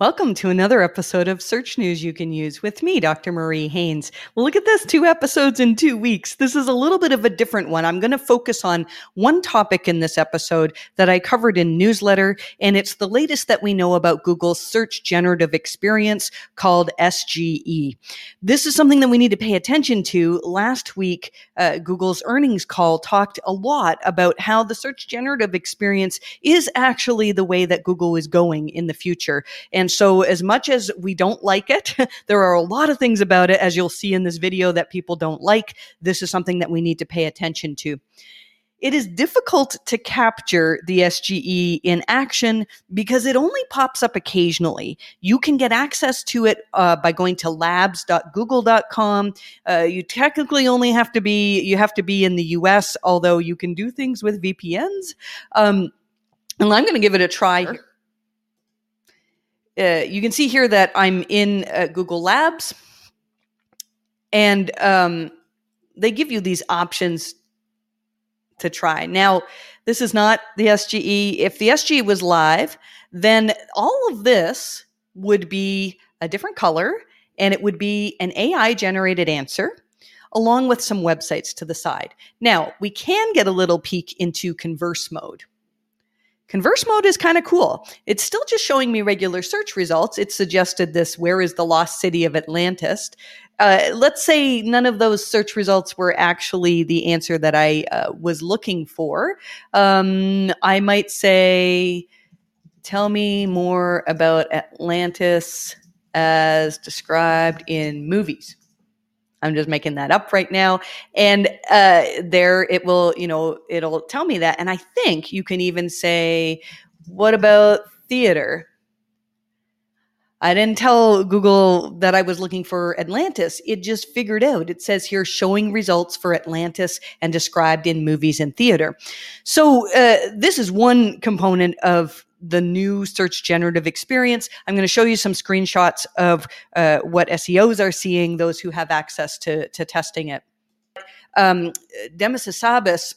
Welcome to another episode of Search News You Can Use with me, Dr. Marie Haynes. Well, look at this two episodes in two weeks. This is a little bit of a different one. I'm going to focus on one topic in this episode that I covered in newsletter, and it's the latest that we know about Google's search generative experience called SGE. This is something that we need to pay attention to. Last week, uh, Google's earnings call talked a lot about how the search generative experience is actually the way that Google is going in the future. And and so, as much as we don't like it, there are a lot of things about it, as you'll see in this video, that people don't like. This is something that we need to pay attention to. It is difficult to capture the SGE in action because it only pops up occasionally. You can get access to it uh, by going to labs.google.com. Uh, you technically only have to be you have to be in the U.S., although you can do things with VPNs. Um, and I'm going to give it a try. Sure. Uh, you can see here that I'm in uh, Google Labs, and um, they give you these options to try. Now, this is not the SGE. If the SGE was live, then all of this would be a different color and it would be an AI generated answer along with some websites to the side. Now, we can get a little peek into converse mode. Converse mode is kind of cool. It's still just showing me regular search results. It suggested this where is the lost city of Atlantis? Uh, let's say none of those search results were actually the answer that I uh, was looking for. Um, I might say, tell me more about Atlantis as described in movies. I'm just making that up right now. And uh, there it will, you know, it'll tell me that. And I think you can even say, what about theater? I didn't tell Google that I was looking for Atlantis. It just figured out. It says here showing results for Atlantis and described in movies and theater. So uh, this is one component of the new search generative experience. I'm going to show you some screenshots of uh, what SEOs are seeing, those who have access to, to testing it. Um, Demis Hassabis,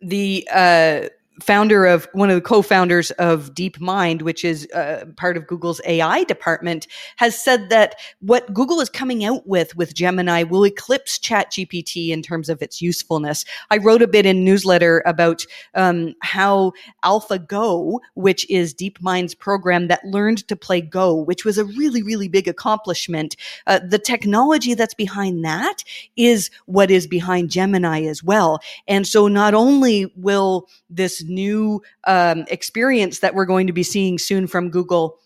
the uh, founder of one of the co-founders of DeepMind, which is uh, part of Google's AI department, has said that what Google is coming out with with Gemini will eclipse ChatGPT in terms of its usefulness. I wrote a bit in newsletter about um, how AlphaGo, which is DeepMind's program that learned to play Go, which was a really really big accomplishment. Uh, the technology that's behind that is what is behind Gemini as well, and so not only will this new um, experience that we're going to be seeing soon from Google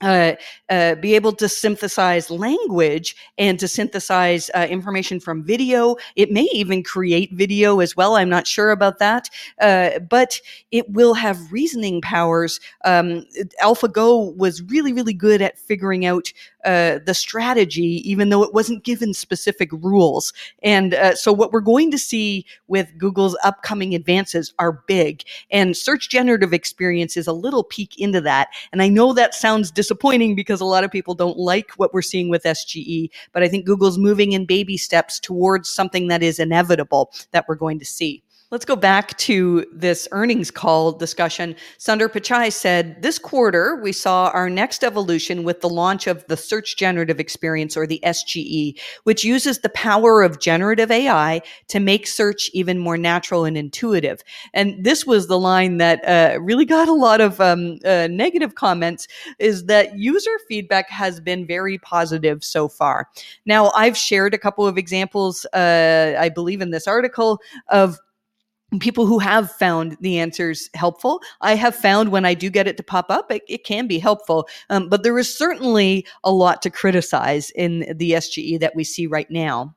uh, uh, be able to synthesize language and to synthesize uh, information from video. It may even create video as well. I'm not sure about that, uh, but it will have reasoning powers. Um, AlphaGo was really, really good at figuring out uh, the strategy, even though it wasn't given specific rules. And uh, so, what we're going to see with Google's upcoming advances are big, and search generative experience is a little peek into that. And I know that sounds disappointing because a lot of people don't like what we're seeing with SGE, but I think Google's moving in baby steps towards something that is inevitable that we're going to see. Let's go back to this earnings call discussion. Sundar Pichai said this quarter we saw our next evolution with the launch of the Search Generative Experience or the SGE, which uses the power of generative AI to make search even more natural and intuitive. And this was the line that uh, really got a lot of um, uh, negative comments is that user feedback has been very positive so far. Now, I've shared a couple of examples, uh, I believe in this article of people who have found the answers helpful. I have found when I do get it to pop up, it, it can be helpful. Um, but there is certainly a lot to criticize in the SGE that we see right now.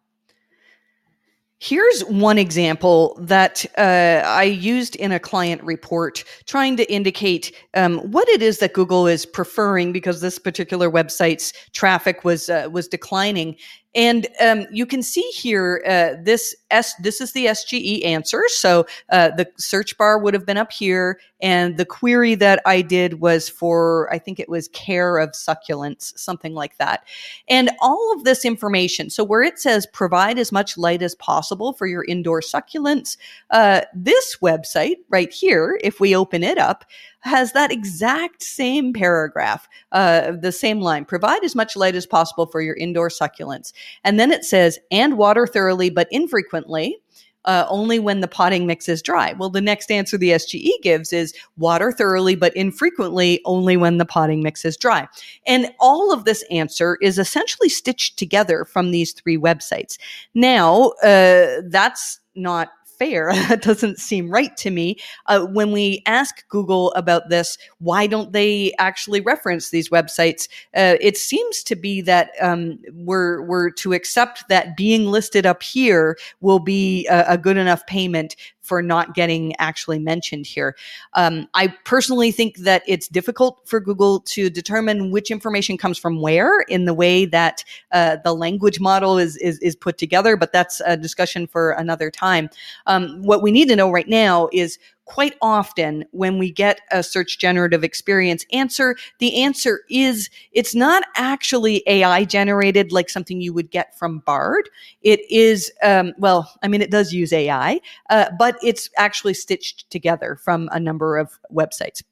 Here's one example that uh, I used in a client report trying to indicate um, what it is that Google is preferring because this particular website's traffic was uh, was declining. And um, you can see here uh, this S. This is the SGE answer. So uh, the search bar would have been up here, and the query that I did was for I think it was care of succulents, something like that. And all of this information. So where it says provide as much light as possible for your indoor succulents, uh, this website right here, if we open it up, has that exact same paragraph, uh, the same line. Provide as much light as possible for your indoor succulents, and then it says, and water thoroughly but infrequently uh, only when the potting mix is dry. Well, the next answer the SGE gives is water thoroughly but infrequently, only when the potting mix is dry. And all of this answer is essentially stitched together from these three websites. Now, uh, that's not fair. that doesn't seem right to me. Uh, when we ask Google about this, why don't they actually reference these websites? Uh, it seems to be that um, we're we're to accept that being listed up here will be a, a good enough payment for not getting actually mentioned here. Um, I personally think that it's difficult for Google to determine which information comes from where in the way that uh, the language model is, is, is put together, but that's a discussion for another time. Um, what we need to know right now is quite often when we get a search generative experience answer, the answer is it's not actually AI generated like something you would get from Bard. It is, um, well, I mean, it does use AI, uh, but it's actually stitched together from a number of websites.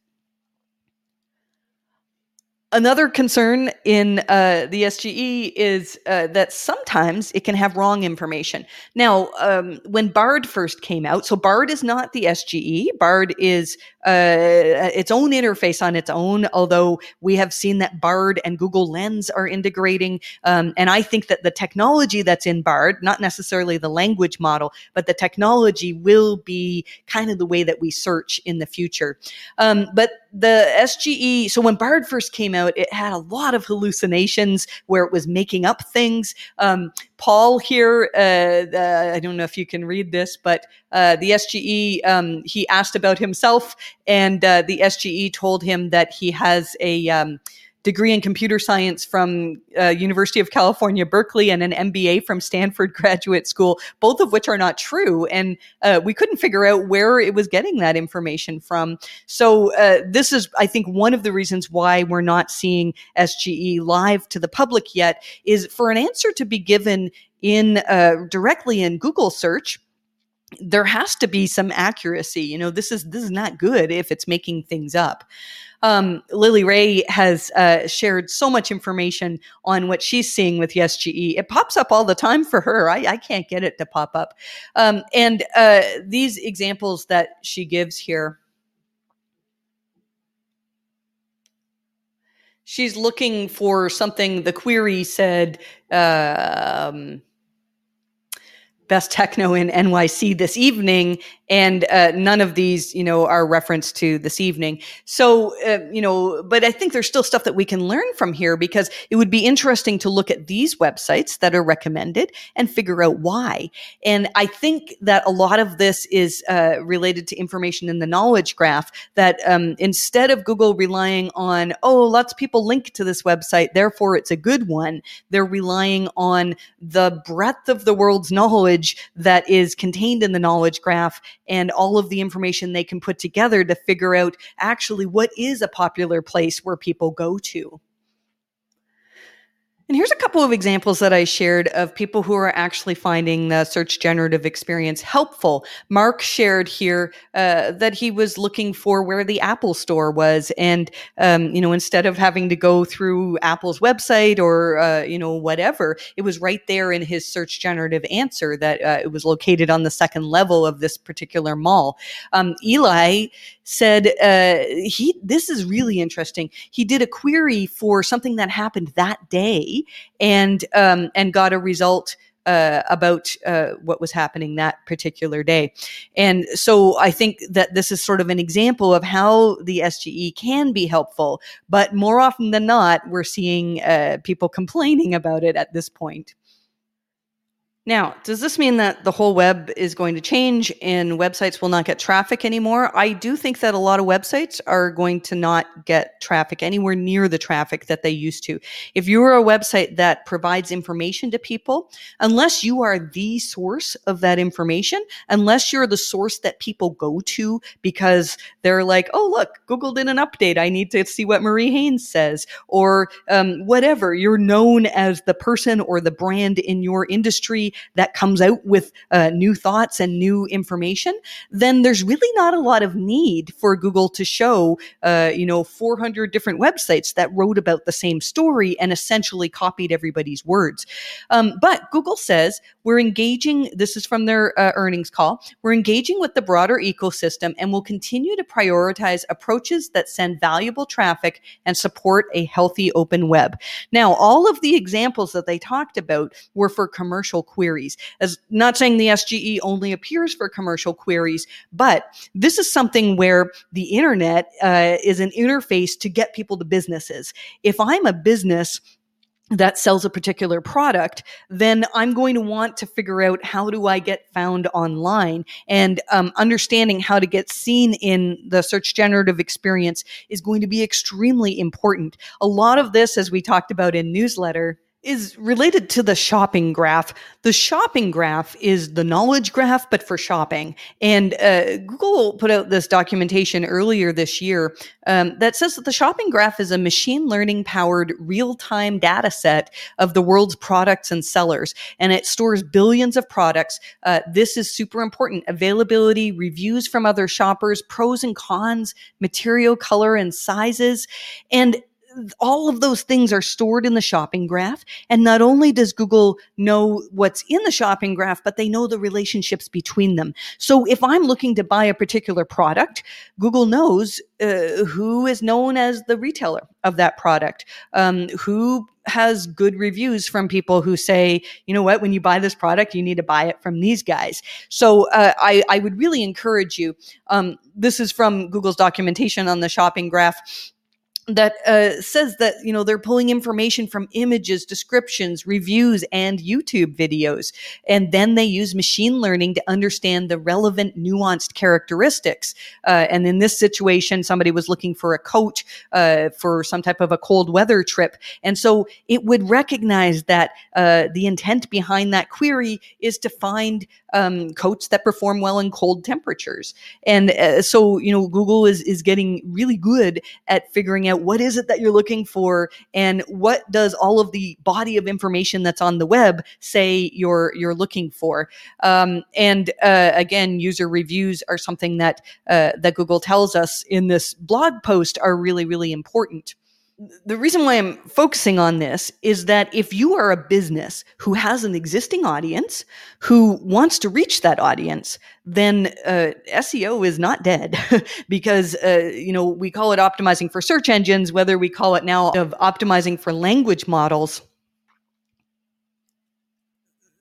Another concern in uh, the SGE is uh, that sometimes it can have wrong information. Now, um, when Bard first came out, so Bard is not the SGE. Bard is uh, its own interface on its own, although we have seen that Bard and Google Lens are integrating. Um, and I think that the technology that's in Bard, not necessarily the language model, but the technology will be kind of the way that we search in the future. Um, but the SGE, so when Bard first came out, it had a lot of hallucinations where it was making up things. Um, Paul here, uh, uh, I don't know if you can read this, but uh, the SGE, um, he asked about himself, and uh, the SGE told him that he has a um, degree in computer science from uh, University of California, Berkeley, and an MBA from Stanford Graduate School, both of which are not true. And uh, we couldn't figure out where it was getting that information from. So uh, this is, I think, one of the reasons why we're not seeing SGE live to the public yet is for an answer to be given in uh, directly in Google search there has to be some accuracy you know this is this is not good if it's making things up um, Lily Ray has uh, shared so much information on what she's seeing with the SGE. It pops up all the time for her. I, I can't get it to pop up. Um, and uh, these examples that she gives here. She's looking for something. The query said, um, best techno in NYC this evening, and uh, none of these, you know, are referenced to this evening. So, uh, you know, but I think there's still stuff that we can learn from here because it would be interesting to look at these websites that are recommended and figure out why. And I think that a lot of this is uh, related to information in the knowledge graph. That um, instead of Google relying on, oh, lots of people link to this website, therefore it's a good one, they're relying on the breadth of the world's knowledge knowledge that is contained in the knowledge graph and all of the information they can put together to figure out actually what is a popular place where people go to. And here's a couple of examples that I shared of people who are actually finding the search generative experience helpful. Mark shared here uh, that he was looking for where the Apple Store was, and um, you know, instead of having to go through Apple's website or uh, you know whatever, it was right there in his search generative answer that uh, it was located on the second level of this particular mall. Um, Eli said uh, he this is really interesting. He did a query for something that happened that day and um, and got a result. Uh, about uh, what was happening that particular day. And so I think that this is sort of an example of how the SGE can be helpful, but more often than not, we're seeing uh, people complaining about it at this point. Now, does this mean that the whole web is going to change and websites will not get traffic anymore? I do think that a lot of websites are going to not get traffic anywhere near the traffic that they used to. If you're a website that provides information to people, unless you are the source of that information, unless you're the source that people go to because they're like, oh, look, Google did an update. I need to see what Marie Haynes says, or um, whatever, you're known as the person or the brand in your industry that comes out with uh, new thoughts and new information, then there's really not a lot of need for Google to show, uh, you know, 400 different websites that wrote about the same story and essentially copied everybody's words. Um, but Google says we're engaging, this is from their uh, earnings call, we're engaging with the broader ecosystem and will continue to prioritize approaches that send valuable traffic and support a healthy open web. Now, all of the examples that they talked about were for commercial queries. As not saying the SGE only appears for commercial queries, but this is something where the internet uh, is an interface to get people to businesses. If I'm a business that sells a particular product, then I'm going to want to figure out how do I get found online and um, understanding how to get seen in the search generative experience is going to be extremely important. A lot of this, as we talked about in newsletter, is related to the shopping graph. The shopping graph is the knowledge graph, but for shopping. And uh, Google put out this documentation earlier this year um, that says that the shopping graph is a machine learning powered real time data set of the world's products and sellers. And it stores billions of products. Uh, this is super important. Availability, reviews from other shoppers, pros and cons, material, color, and sizes. And all of those things are stored in the shopping graph. And not only does Google know what's in the shopping graph, but they know the relationships between them. So if I'm looking to buy a particular product, Google knows uh, who is known as the retailer of that product, um, who has good reviews from people who say, you know what, when you buy this product, you need to buy it from these guys. So uh, I, I would really encourage you. Um, this is from Google's documentation on the shopping graph that uh, says that you know they're pulling information from images descriptions reviews and youtube videos. And then they use machine learning to understand the relevant nuanced characteristics. Uh, and in this situation somebody was looking for a coat uh, for some type of a cold weather trip. And so it would recognize that uh, the intent behind that query is to find um, coats that perform well in cold temperatures. And uh, so you know google is is getting really good at figuring out what is it that you're looking for? And what does all of the body of information that's on the web say you're you're looking for? Um, and uh, again user reviews are something that uh, that google tells us in this blog post are really really important the reason why I'm focusing on this is that if you are a business who has an existing audience who wants to reach that audience, then uh, SEO is not dead. Because uh, you know we call it optimizing for search engines, whether we call it now of optimizing for language models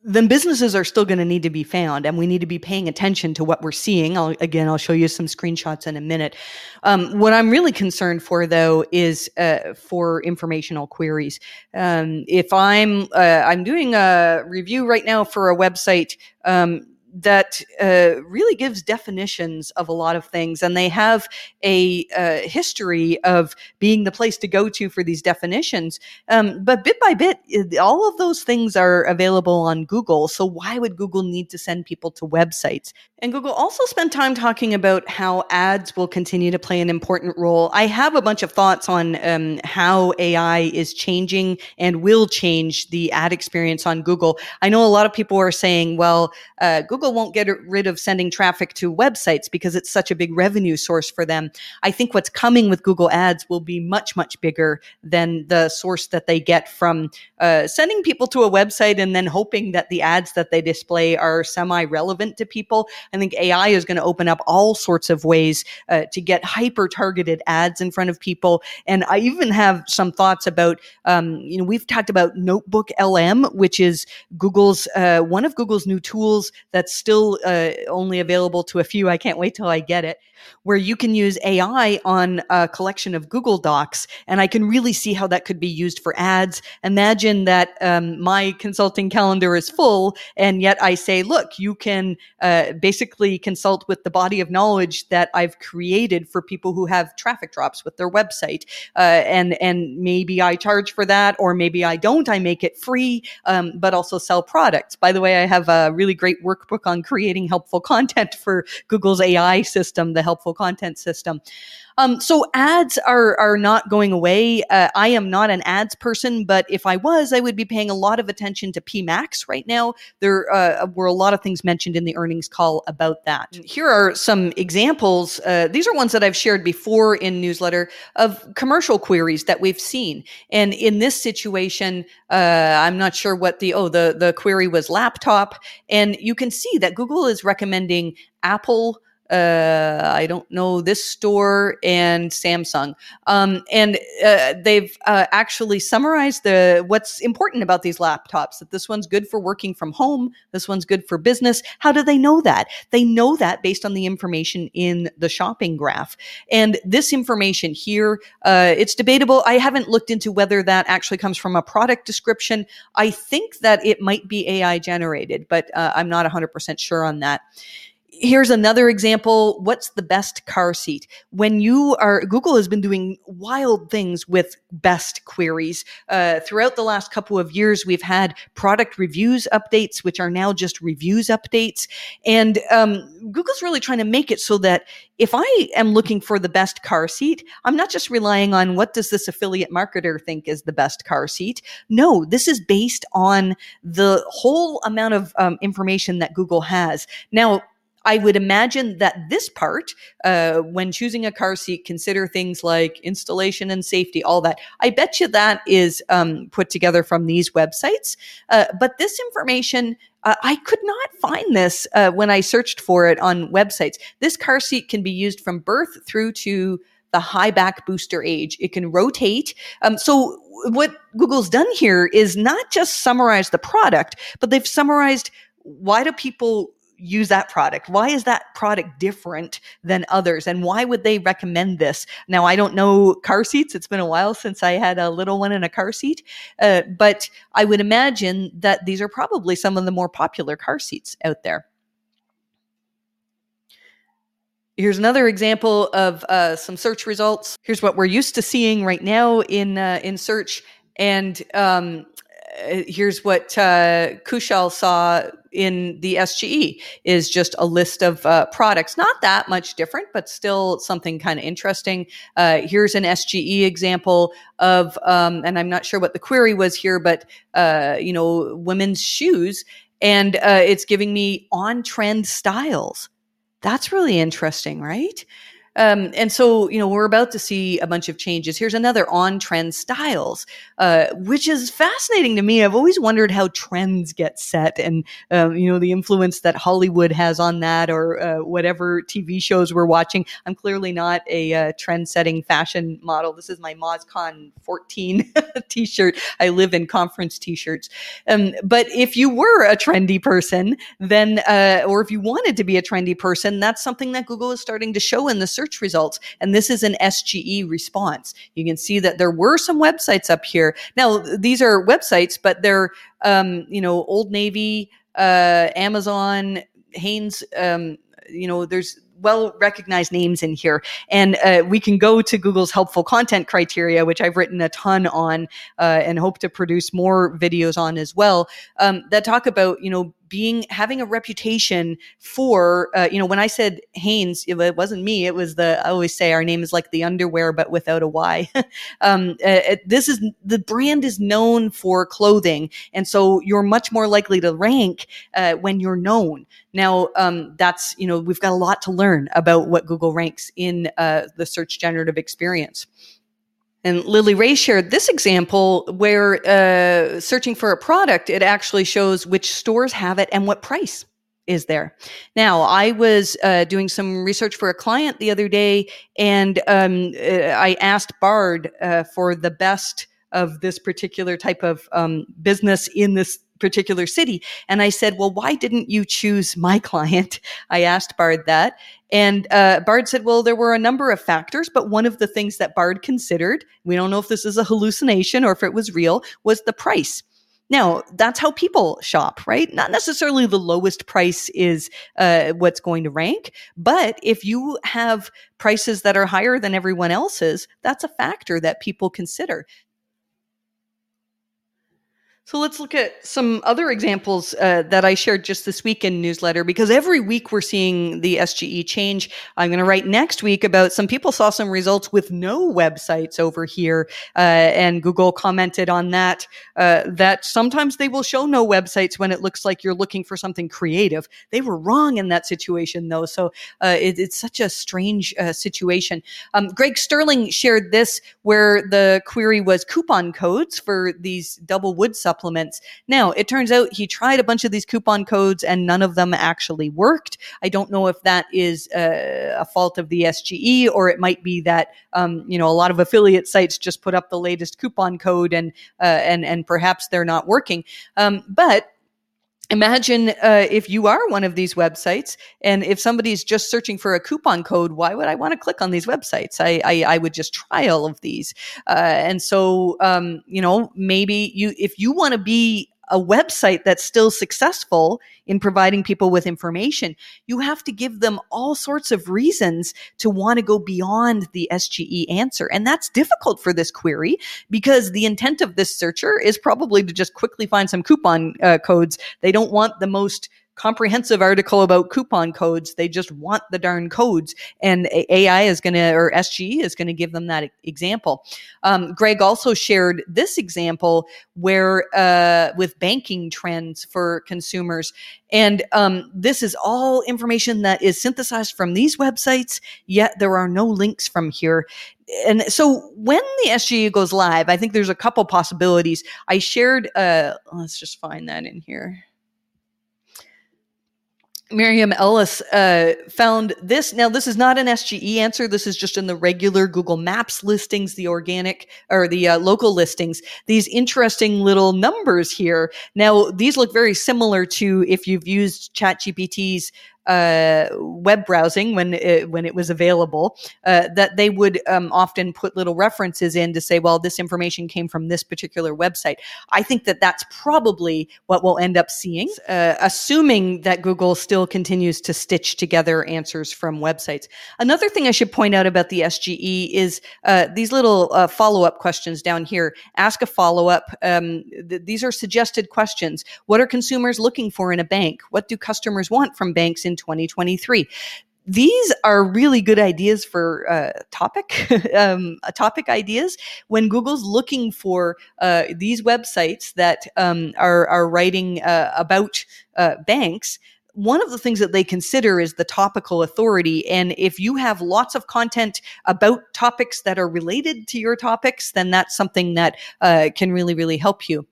then businesses are still going to need to be found and we need to be paying attention to what we're seeing. I'll, again i'll show you some screenshots in a minute. Um, what i'm really concerned for though is uh, for informational queries. Um, if i'm uh, i'm doing a review right now for a website um, that uh, really gives definitions of a lot of things. And they have a uh, history of being the place to go to for these definitions. Um, but bit by bit, all of those things are available on Google. So why would Google need to send people to websites? And Google also spent time talking about how ads will continue to play an important role. I have a bunch of thoughts on um, how AI is changing and will change the ad experience on Google. I know a lot of people are saying, well, uh, Google won't get rid of sending traffic to websites because it's such a big revenue source for them. I think what's coming with Google Ads will be much, much bigger than the source that they get from uh, sending people to a website and then hoping that the ads that they display are semi relevant to people. I think AI is going to open up all sorts of ways uh, to get hyper targeted ads in front of people. And I even have some thoughts about, um, you know, we've talked about Notebook LM, which is Google's, uh, one of Google's new tools that's still uh, only available to a few. I can't wait till I get it where you can use AI on a collection of Google Docs. And I can really see how that could be used for ads. Imagine that um, my consulting calendar is full, and yet I say, look, you can uh, basically consult with the body of knowledge that I've created for people who have traffic drops with their website. Uh, and, and maybe I charge for that, or maybe I don't. I make it free, um, but also sell products. By the way, I have a really great workbook on creating helpful content for Google's AI system, the helpful content system. Um, so ads are are not going away. Uh, I am not an ads person, but if I was, I would be paying a lot of attention to PMAX right now. There uh, were a lot of things mentioned in the earnings call about that. Here are some examples. Uh, these are ones that I've shared before in newsletter of commercial queries that we've seen. And in this situation, uh, I'm not sure what the oh the the query was laptop, and you can see that Google is recommending Apple uh, I don't know this store and Samsung. Um, and uh, they've uh, actually summarized the what's important about these laptops. That this one's good for working from home. This one's good for business. How do they know that? They know that based on the information in the shopping graph. And this information here, uh, it's debatable. I haven't looked into whether that actually comes from a product description. I think that it might be AI generated, but uh, I'm not 100% sure on that here's another example. What's the best car seat? When you are google has been doing wild things with best queries. Uh, throughout the last couple of years we've had product reviews updates which are now just reviews updates. And um, google's really trying to make it so that if i am looking for the best car seat i'm not just relying on what does this affiliate marketer think is the best car seat. No this is based on the whole amount of um, information that google has. Now I would imagine that this part, uh, when choosing a car seat, consider things like installation and safety, all that. I bet you that is um, put together from these websites. Uh, but this information, uh, I could not find this uh, when I searched for it on websites. This car seat can be used from birth through to the high back booster age. It can rotate. Um, so what Google's done here is not just summarize the product, but they've summarized why do people use that product? Why is that product different than others? And why would they recommend this? Now, I don't know car seats. It's been a while since I had a little one in a car seat. Uh, but I would imagine that these are probably some of the more popular car seats out there. Here's another example of uh, some search results. Here's what we're used to seeing right now in uh, in search, and um, here's what uh, Kushal saw in the SGE is just a list of uh, products. Not that much different, but still something kind of interesting. Uh, here's an SGE example of, um, and I'm not sure what the query was here, but uh, you know, women's shoes, and uh, it's giving me on trend styles. That's really interesting, right? Um, and so, you know, we're about to see a bunch of changes. Here's another on trend styles, uh, which is fascinating to me. I've always wondered how trends get set and, um, you know, the influence that Hollywood has on that or uh, whatever TV shows we're watching. I'm clearly not a uh, trend setting fashion model. This is my MozCon 14 t shirt. I live in conference t shirts. Um, but if you were a trendy person, then, uh, or if you wanted to be a trendy person, that's something that Google is starting to show in the search search results. And this is an SGE response. You can see that there were some websites up here. Now, these are websites, but they're, um, you know, Old Navy, uh, Amazon, Hanes, um, you know, there's well recognized names in here. And uh, we can go to Google's helpful content criteria, which I've written a ton on uh, and hope to produce more videos on as well, um, that talk about, you know, being having a reputation for uh, you know when i said hanes it wasn't me it was the i always say our name is like the underwear but without a y. Um, uh, this is the brand is known for clothing and so you're much more likely to rank uh, when you're known. Now um, that's you know we've got a lot to learn about what google ranks in uh, the search generative experience and Lily Ray shared this example where uh, searching for a product, it actually shows which stores have it and what price is there. Now, I was uh, doing some research for a client the other day, and um, uh, I asked Bard uh, for the best of this particular type of um, business in this particular city. And I said, well, why didn't you choose my client? I asked Bard that. And uh, Bard said, well, there were a number of factors, but one of the things that Bard considered, we don't know if this is a hallucination or if it was real, was the price. Now, that's how people shop, right? Not necessarily the lowest price is uh, what's going to rank, but if you have prices that are higher than everyone else's, that's a factor that people consider. So let's look at some other examples uh, that I shared just this week in newsletter because every week we're seeing the SGE change. I'm going to write next week about some people saw some results with no websites over here, uh, and Google commented on that. Uh, that sometimes they will show no websites when it looks like you're looking for something creative. They were wrong in that situation though, so uh, it, it's such a strange uh, situation. Um, Greg Sterling shared this where the query was coupon codes for these double wood supplements supplements. Now, it turns out he tried a bunch of these coupon codes and none of them actually worked. I don't know if that is uh, a fault of the SGE or it might be that um, you know a lot of affiliate sites just put up the latest coupon code and uh, and and perhaps they're not working. Um, but imagine uh, if you are one of these websites and if somebody's just searching for a coupon code why would i want to click on these websites? I i, I would just try all of these. Uh, and so um, you know maybe you if you want to be a website that's still successful in providing people with information, you have to give them all sorts of reasons to want to go beyond the SGE answer. And that's difficult for this query because the intent of this searcher is probably to just quickly find some coupon uh, codes. They don't want the most comprehensive article about coupon codes. They just want the darn codes. And AI is going to, or SGE is going to give them that example. Um, Greg also shared this example where, uh, with banking trends for consumers. And um, this is all information that is synthesized from these websites, yet there are no links from here and so when the SGE goes live, I think there's a couple possibilities. I shared, uh, let's just find that in here. Miriam Ellis uh, found this. Now, this is not an SGE answer. This is just in the regular Google Maps listings, the organic or the uh, local listings. These interesting little numbers here. Now, these look very similar to if you've used ChatGPT's uh, web browsing when it, when it was available, uh, that they would um, often put little references in to say, well, this information came from this particular website. I think that that's probably what we'll end up seeing, uh, assuming that Google still continues to stitch together answers from websites. Another thing I should point out about the SGE is uh, these little uh, follow up questions down here. Ask a follow up. Um, th- these are suggested questions. What are consumers looking for in a bank? What do customers want from banks in 2023 these are really good ideas for uh, topic um, topic ideas when google's looking for uh, these websites that um, are, are writing uh, about uh, banks one of the things that they consider is the topical authority. And if you have lots of content about topics that are related to your topics, then that's something that uh, can really, really help you.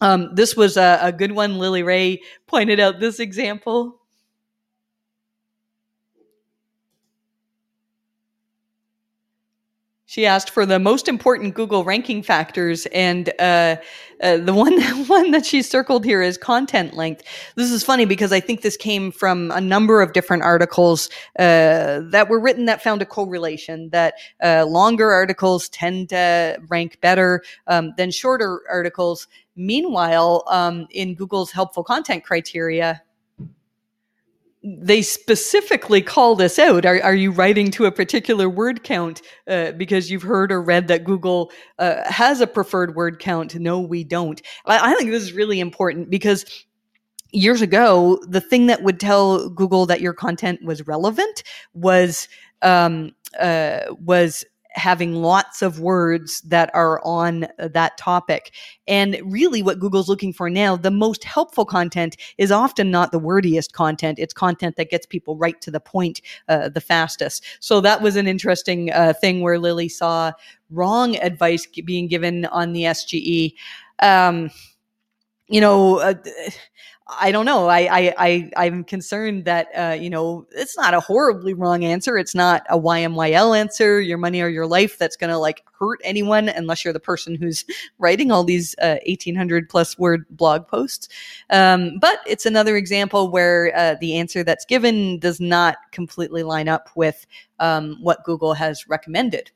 Um, this was a, a good one. Lily Ray pointed out this example She asked for the most important Google ranking factors, and uh, uh, the one one that she circled here is content length. This is funny because I think this came from a number of different articles uh, that were written that found a correlation that uh, longer articles tend to rank better um, than shorter articles. Meanwhile, um, in Google's helpful content criteria, they specifically call this out. Are, are you writing to a particular word count uh, because you've heard or read that Google uh, has a preferred word count? No, we don't. I, I think this is really important because years ago, the thing that would tell Google that your content was relevant was um, uh, was having lots of words that are on that topic. And really, what Google's looking for now, the most helpful content is often not the wordiest content. It's content that gets people right to the point uh, the fastest. So that was an interesting uh, thing where Lily saw wrong advice being given on the SGE. Um, you know, uh, I don't know. I, I, I, I'm concerned that, uh, you know, it's not a horribly wrong answer. It's not a YMYL answer, your money or your life that's going to like hurt anyone unless you're the person who's writing all these uh, 1800 plus word blog posts. Um, but it's another example where uh, the answer that's given does not completely line up with um, what Google has recommended.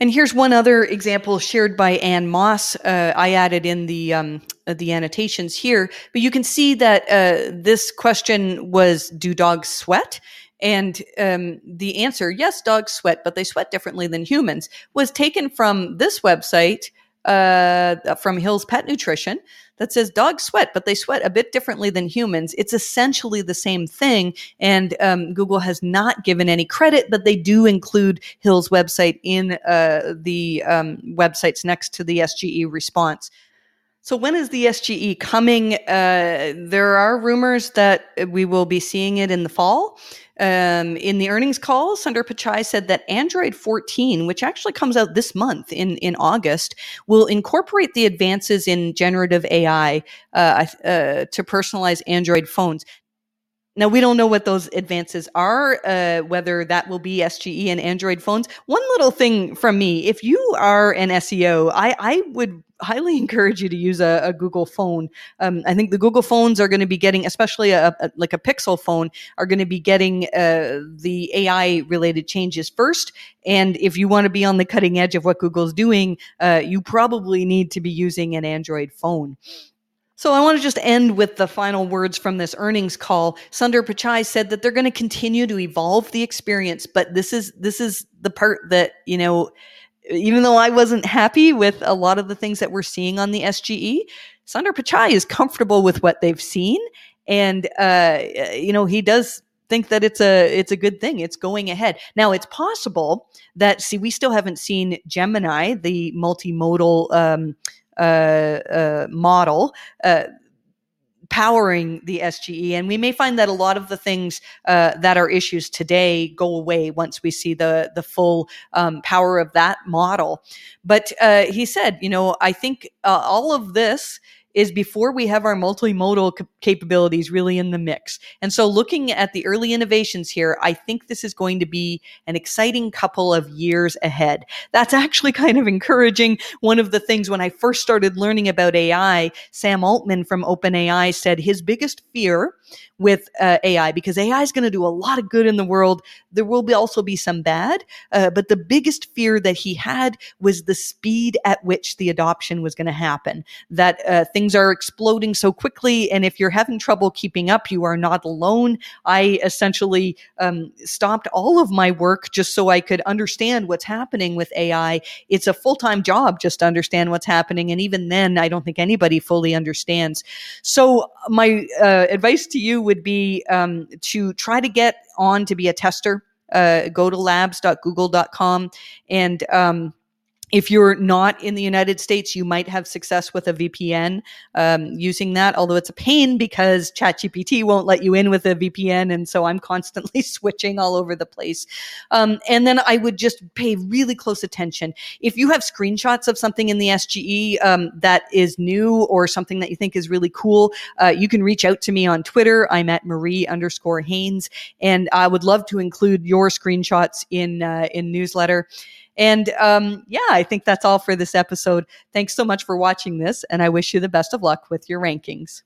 And here's one other example shared by Ann Moss. Uh, I added in the um, uh, the annotations here, but you can see that uh, this question was, "Do dogs sweat?" And um, the answer, yes, dogs sweat, but they sweat differently than humans, was taken from this website uh, from Hill's Pet Nutrition that says dogs sweat, but they sweat a bit differently than humans. It's essentially the same thing. And um, Google has not given any credit, but they do include Hill's website in uh, the um, websites next to the SGE response. So, when is the SGE coming? Uh, there are rumors that we will be seeing it in the fall. Um, in the earnings call, Sundar Pichai said that Android 14, which actually comes out this month in, in August, will incorporate the advances in generative AI uh, uh, to personalize Android phones. Now, we don't know what those advances are, uh, whether that will be SGE and Android phones. One little thing from me if you are an SEO, I, I would highly encourage you to use a, a Google phone. Um, I think the Google phones are going to be getting, especially a, a, like a Pixel phone, are going to be getting uh, the AI related changes first. And if you want to be on the cutting edge of what Google's doing, uh, you probably need to be using an Android phone. So I want to just end with the final words from this earnings call. Sundar Pichai said that they're going to continue to evolve the experience, but this is this is the part that, you know, even though I wasn't happy with a lot of the things that we're seeing on the SGE, Sundar Pichai is comfortable with what they've seen and uh, you know, he does think that it's a it's a good thing. It's going ahead. Now it's possible that see we still haven't seen Gemini, the multimodal um, model uh, powering the SGE. And we may find that a lot of the things uh, that are issues today go away once we see the the full um, power of that model. But uh, he said, you know, I think uh, all of this is before we have our multimodal capabilities really in the mix. And so looking at the early innovations here, I think this is going to be an exciting couple of years ahead. That's actually kind of encouraging. One of the things when I first started learning about AI, Sam Altman from OpenAI said his biggest fear with uh, AI because AI is going to do a lot of good in the world. There will be also be some bad, uh, but the biggest fear that he had was the speed at which the adoption was going to happen. That uh, things are exploding so quickly, and if you're having trouble keeping up, you are not alone. I essentially um, stopped all of my work just so I could understand what's happening with AI. It's a full time job just to understand what's happening, and even then, I don't think anybody fully understands. So my uh, advice to you would be um, to try to get on to be a tester. Uh, go to labs.google.com and um, if you're not in the United States, you might have success with a VPN um, using that, although it's a pain because ChatGPT won't let you in with a VPN. And so I'm constantly switching all over the place. Um, and then I would just pay really close attention. If you have screenshots of something in the SGE um, that is new or something that you think is really cool, uh, you can reach out to me on Twitter. I'm at Marie underscore Haynes. And I would love to include your screenshots in, uh, in newsletter. And um, yeah, I think that's all for this episode. Thanks so much for watching this, and I wish you the best of luck with your rankings.